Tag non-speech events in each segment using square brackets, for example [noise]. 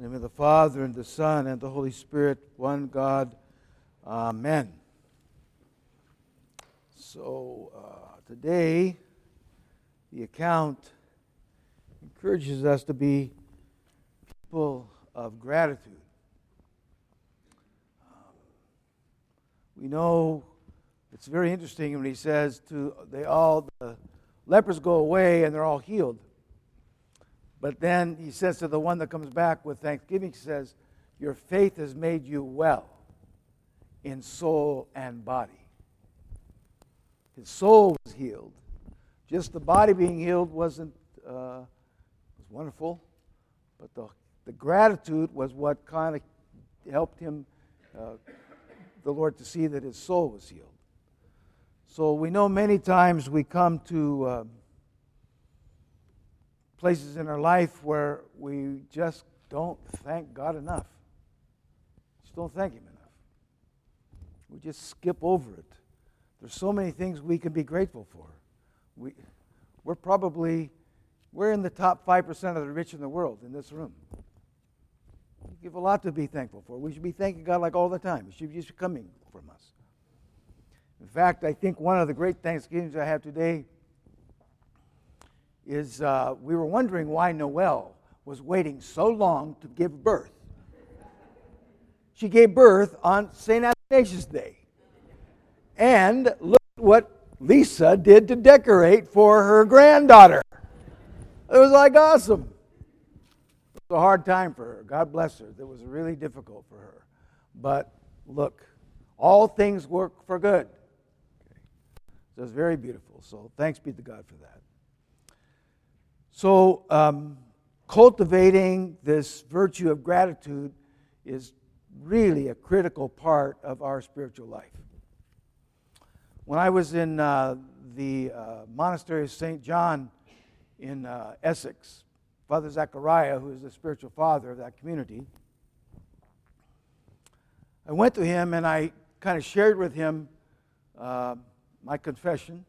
In the name of the Father, and the Son, and the Holy Spirit, one God. Amen. So, uh, today, the account encourages us to be people of gratitude. Um, we know it's very interesting when he says to they all the lepers go away and they're all healed. But then he says to the one that comes back with thanksgiving, he says, Your faith has made you well in soul and body. His soul was healed. Just the body being healed wasn't uh, was wonderful, but the, the gratitude was what kind of helped him, uh, the Lord, to see that his soul was healed. So we know many times we come to. Uh, places in our life where we just don't thank God enough. Just don't thank Him enough. We just skip over it. There's so many things we can be grateful for. We, we're probably we're in the top 5% of the rich in the world in this room. We give a lot to be thankful for. We should be thanking God like all the time. It should be just coming from us. In fact, I think one of the great Thanksgivings I have today is uh, we were wondering why Noel was waiting so long to give birth. She gave birth on St. Athanasius Day. And look what Lisa did to decorate for her granddaughter. It was like awesome. It was a hard time for her. God bless her. It was really difficult for her. But look, all things work for good. So it's very beautiful. So thanks be to God for that. So, um, cultivating this virtue of gratitude is really a critical part of our spiritual life. When I was in uh, the uh, monastery of St. John in uh, Essex, Father Zachariah, who is the spiritual father of that community, I went to him and I kind of shared with him uh, my confession.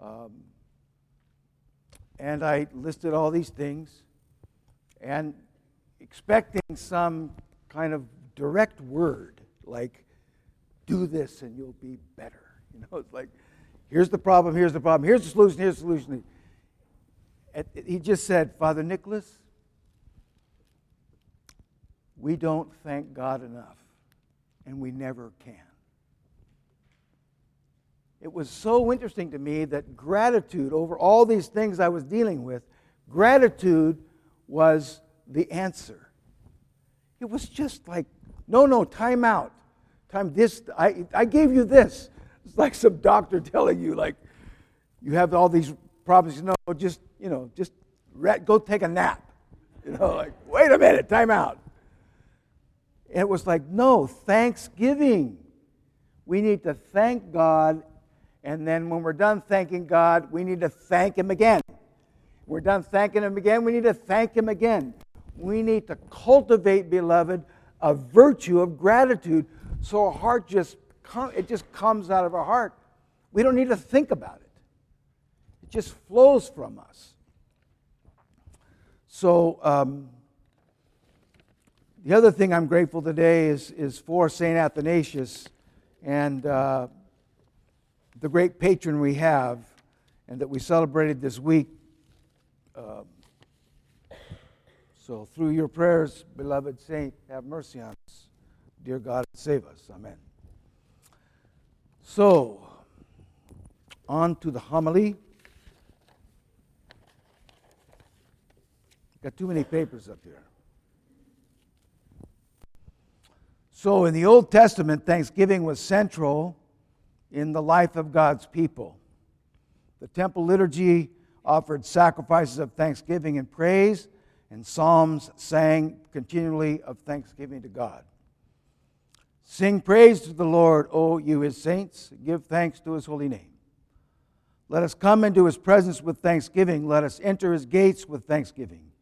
Um, and I listed all these things and expecting some kind of direct word like, do this and you'll be better. [laughs] You know, it's like, here's the problem, here's the problem, here's the solution, here's the solution. He just said, Father Nicholas, we don't thank God enough, and we never can. It was so interesting to me that gratitude over all these things I was dealing with, gratitude was the answer. It was just like, no, no, time out. Time this, I, I gave you this. It's like some doctor [laughs] telling you, like, you have all these problems. Know, just, you know, just go take a nap. You know, like, wait a minute, time out. And it was like, no, thanksgiving. We need to thank God and then when we're done thanking God, we need to thank Him again. We're done thanking Him again, we need to thank Him again. We need to cultivate, beloved, a virtue of gratitude so our heart just it just comes out of our heart. We don't need to think about it. It just flows from us. So um, the other thing I'm grateful today is, is for St. Athanasius and uh, the great patron we have and that we celebrated this week. Uh, so, through your prayers, beloved saint, have mercy on us. Dear God, save us. Amen. So, on to the homily. Got too many papers up here. So, in the Old Testament, Thanksgiving was central in the life of God's people. The temple liturgy offered sacrifices of thanksgiving and praise, and psalms sang continually of thanksgiving to God. Sing praise to the Lord, O you his saints. Give thanks to his holy name. Let us come into his presence with thanksgiving. Let us enter his gates with thanksgiving,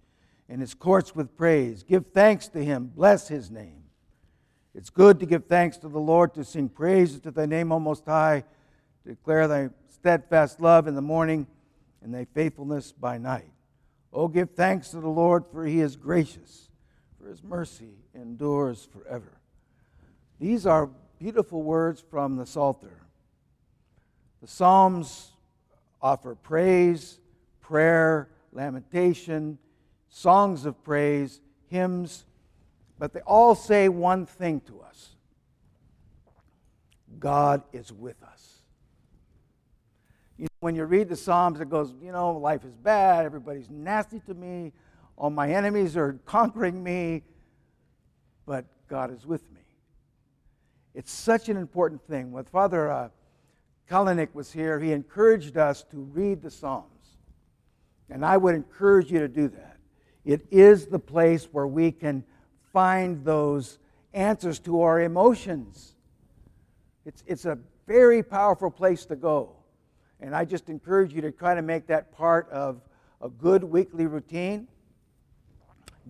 and his courts with praise. Give thanks to him. Bless his name. It's good to give thanks to the Lord, to sing praises to thy name, O Most High, to declare thy steadfast love in the morning and thy faithfulness by night. Oh, give thanks to the Lord, for he is gracious, for his mercy endures forever. These are beautiful words from the Psalter. The Psalms offer praise, prayer, lamentation, songs of praise, hymns, but they all say one thing to us God is with us. You know, when you read the Psalms, it goes, you know, life is bad, everybody's nasty to me, all my enemies are conquering me, but God is with me. It's such an important thing. When Father uh, Kalanick was here, he encouraged us to read the Psalms. And I would encourage you to do that. It is the place where we can find those answers to our emotions. It's, it's a very powerful place to go. And I just encourage you to try to make that part of a good weekly routine.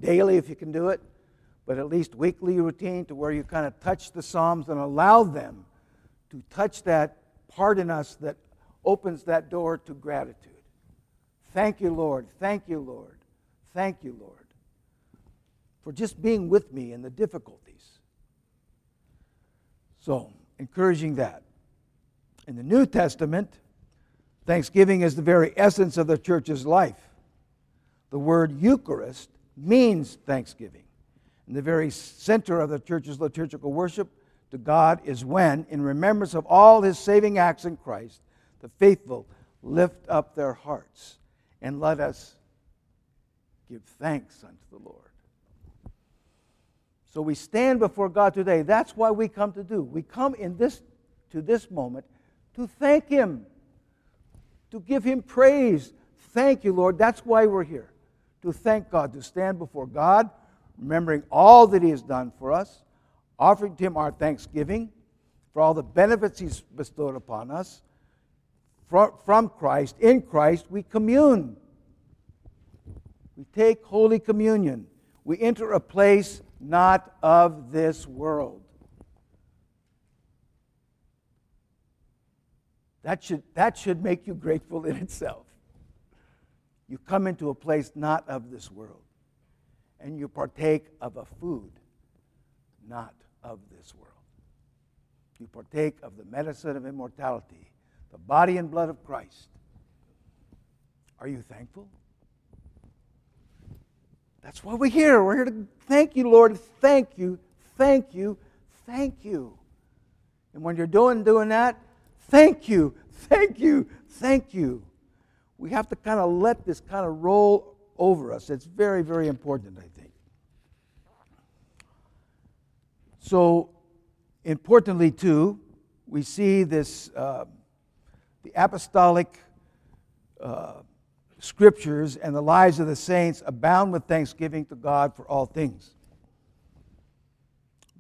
Daily, if you can do it, but at least weekly routine to where you kind of touch the Psalms and allow them to touch that part in us that opens that door to gratitude. Thank you, Lord. Thank you, Lord. Thank you, Lord, for just being with me in the difficulties. So, encouraging that. In the New Testament, thanksgiving is the very essence of the church's life. The word Eucharist means thanksgiving. And the very center of the church's liturgical worship to God is when, in remembrance of all his saving acts in Christ, the faithful lift up their hearts and let us give thanks unto the Lord. So we stand before God today. That's why we come to do. We come in this to this moment to thank him, to give him praise. Thank you, Lord. That's why we're here. To thank God, to stand before God, remembering all that he has done for us, offering to him our thanksgiving for all the benefits he's bestowed upon us. From Christ, in Christ, we commune. We take Holy Communion. We enter a place not of this world. That should, that should make you grateful in itself. You come into a place not of this world, and you partake of a food not of this world. You partake of the medicine of immortality, the body and blood of Christ. Are you thankful? That's why we're here. We're here to thank you, Lord. Thank you, thank you, thank you. And when you're doing doing that, thank you, thank you, thank you. We have to kind of let this kind of roll over us. It's very, very important, I think. So, importantly, too, we see this uh, the apostolic. Uh, scriptures and the lives of the saints abound with thanksgiving to God for all things.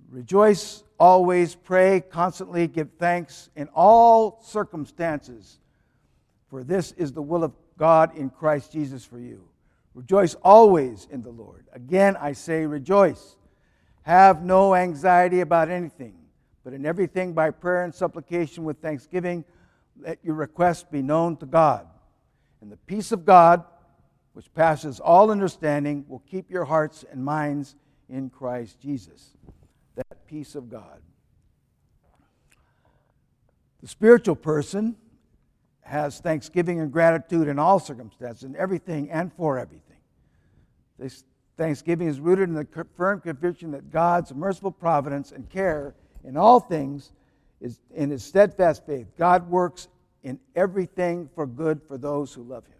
Rejoice always, pray constantly, give thanks in all circumstances, for this is the will of God in Christ Jesus for you. Rejoice always in the Lord. Again, I say, rejoice. Have no anxiety about anything, but in everything by prayer and supplication with thanksgiving, let your requests be known to God. And the peace of God, which passes all understanding, will keep your hearts and minds in Christ Jesus. That peace of God. The spiritual person has thanksgiving and gratitude in all circumstances, in everything and for everything. This thanksgiving is rooted in the firm conviction that God's merciful providence and care in all things is in his steadfast faith. God works in everything for good for those who love him.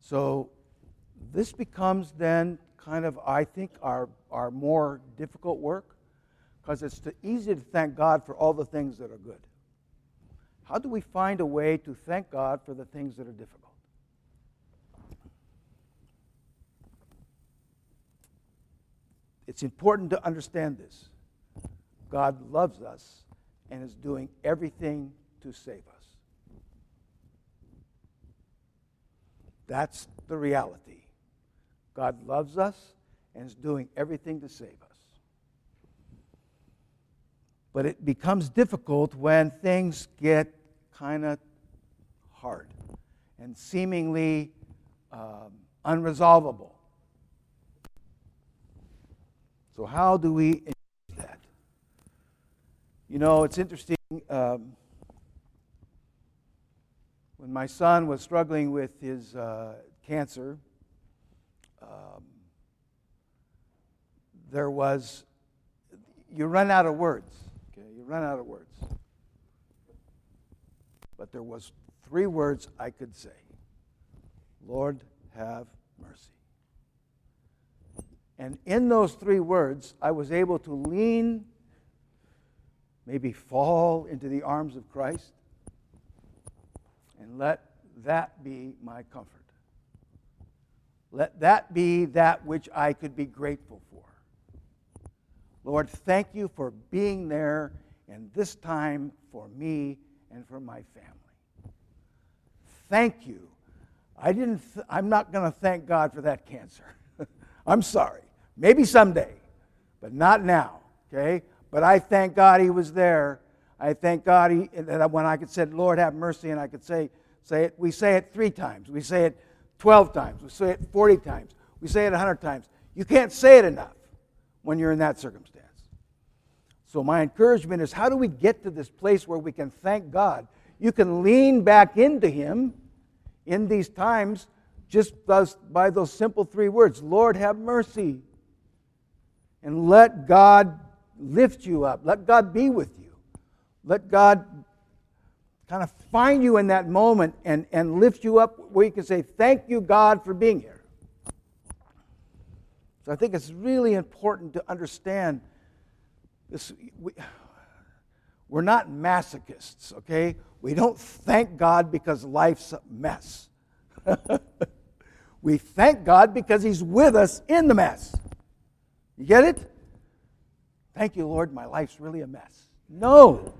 So this becomes then kind of, I think, our, our more difficult work because it's too easy to thank God for all the things that are good. How do we find a way to thank God for the things that are difficult? It's important to understand this. God loves us and is doing everything to save us. That's the reality. God loves us and is doing everything to save us. But it becomes difficult when things get kind of hard and seemingly um, unresolvable. So, how do we? You know, it's interesting. Um, when my son was struggling with his uh, cancer, um, there was, you run out of words. Okay, you run out of words. But there was three words I could say. Lord, have mercy. And in those three words, I was able to lean, maybe fall into the arms of Christ, and let that be my comfort. Let that be that which I could be grateful for. Lord, thank you for being there, and this time for me and for my family. Thank you. I didn't th- I'm not going to thank God for that cancer. [laughs] I'm sorry. Maybe someday, but not now, okay? But I thank God he was there. I thank God he, that when I could say, Lord, have mercy, and I could say, say it, we say it three times. We say it 12 times. We say it 40 times. We say it 100 times. You can't say it enough when you're in that circumstance. So, my encouragement is how do we get to this place where we can thank God? You can lean back into Him in these times just by those simple three words Lord, have mercy. And let God lift you up. Let God be with you. Let God kind of find you in that moment and, and lift you up where you can say, Thank you, God, for being here. So I think it's really important to understand this. We, we're not masochists, okay? We don't thank God because life's a mess. [laughs] we thank God because He's with us in the mess. You get it? Thank you, Lord, my life's really a mess. No,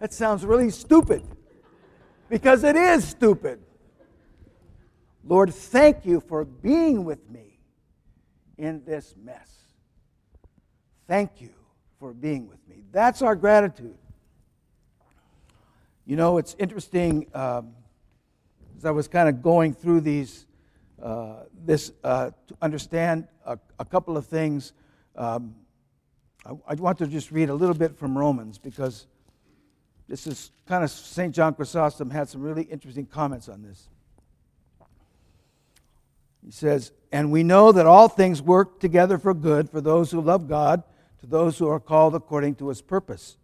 that sounds really stupid because it is stupid. Lord, thank you for being with me in this mess. Thank you for being with me. That's our gratitude. You know, it's interesting um, as I was kind of going through these, uh, this uh, to understand a, a, couple of things. Um, I, want to just read a little bit from Romans because this is kind of St. John Chrysostom had some really interesting comments on this. He says, And we know that all things work together for good for those who love God, to those who are called according to his purpose.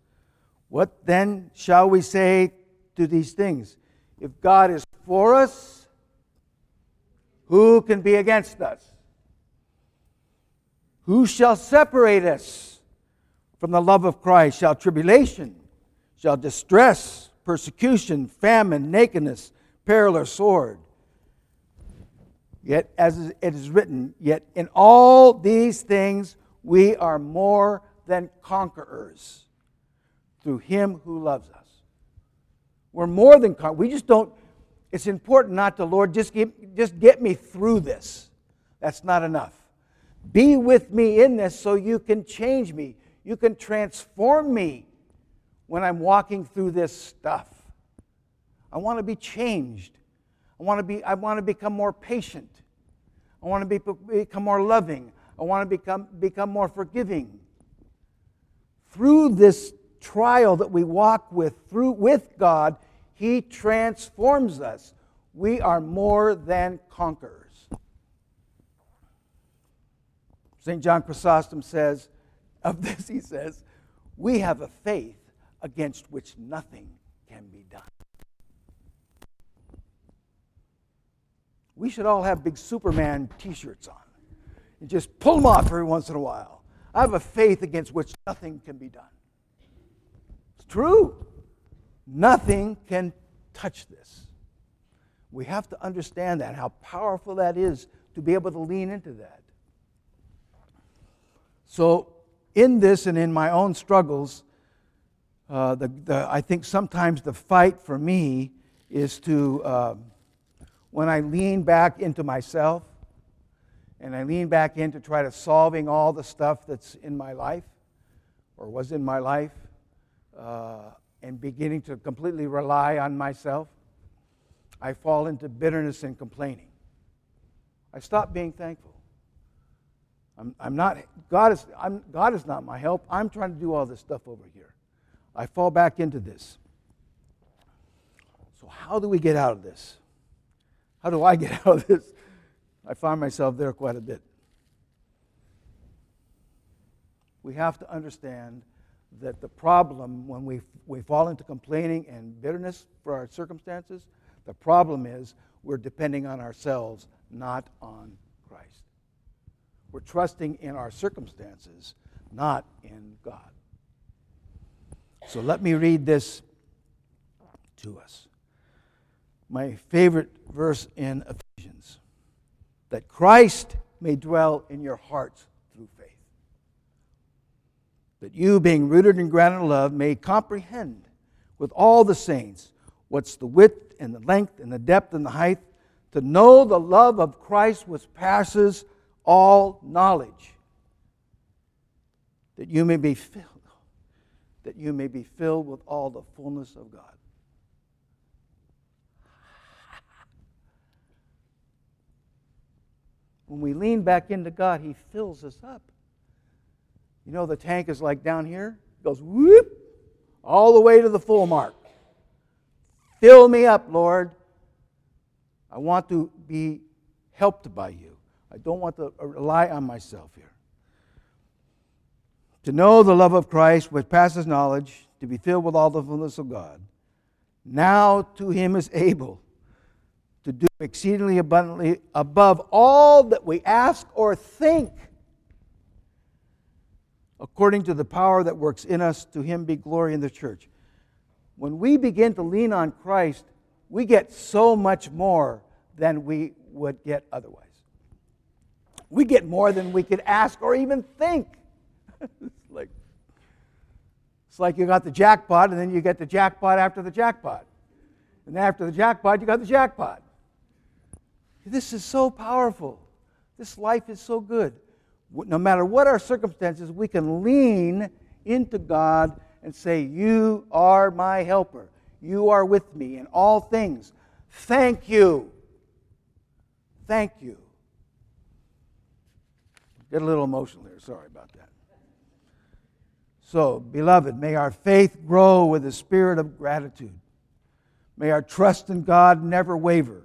What then shall we say to these things? If God is for us, who can be against us? Who shall separate us from the love of Christ? Shall tribulation, shall distress, persecution, famine, nakedness, peril, or sword? Yet, as it is written, yet in all these things we are more than conquerors through him who loves us. We're more than conquerors. We just don't, it's important not to, Lord, just get, just get me through this. That's not enough. Be with me in this so you can change me. You can transform me when I'm walking through this stuff. I want to be changed. I want to, be, I want to become more patient. I want to be, become more loving. I want to become, become more forgiving. Through this trial that we walk with, through with God, He transforms us. We are more than conquerors. St. John Chrysostom says, of this, he says, we have a faith against which nothing can be done. We should all have big Superman t shirts on and just pull them off every once in a while. I have a faith against which nothing can be done. It's true. Nothing can touch this. We have to understand that, how powerful that is to be able to lean into that. So, in this and in my own struggles, uh, the, the, I think sometimes the fight for me is to, uh, when I lean back into myself and I lean back into try to solving all the stuff that's in my life or was in my life uh, and beginning to completely rely on myself, I fall into bitterness and complaining. I stop being thankful. I'm, I'm not, God is, I'm, God is not my help. I'm trying to do all this stuff over here. I fall back into this. So, how do we get out of this? How do I get [laughs] out of this? I find myself there quite a bit. We have to understand that the problem when we, we fall into complaining and bitterness for our circumstances, the problem is we're depending on ourselves, not on Christ. We're trusting in our circumstances, not in God. So let me read this to us. My favorite verse in Ephesians that Christ may dwell in your hearts through faith. That you, being rooted and grounded in love, may comprehend with all the saints what's the width and the length and the depth and the height, to know the love of Christ which passes all knowledge, that you may be filled, that you may be filled with all the fullness of God. When we lean back into God, He fills us up. You know, the tank is like down here, it goes whoop, all the way to the full mark. Fill me up, Lord. I want to be helped by you. I don't want to rely on myself here. To know the love of Christ which passes knowledge, to be filled with all the fullness of God. Now to him is able to do exceedingly abundantly above all that we ask or think. According to the power that works in us, to him be glory in the church. When we begin to lean on Christ, we get so much more than we would get otherwise. We get more than we could ask or even think. [laughs] it's like it's like you got the jackpot and then you get the jackpot after the jackpot. And after the jackpot, you got the jackpot. This is so powerful. This life is so good. No matter what our circumstances, we can lean into God and say, You are my helper. You are with me in all things. Thank you. Thank you. Get a little emotional here. Sorry about that. So, beloved, may our faith grow with a spirit of gratitude. May our trust in God never waver.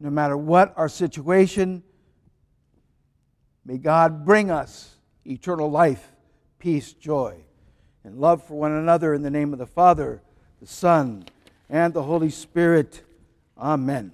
No matter what our situation, may God bring us eternal life, peace, joy, and love for one another in the name of the Father, the Son, and the Holy Spirit. Amen.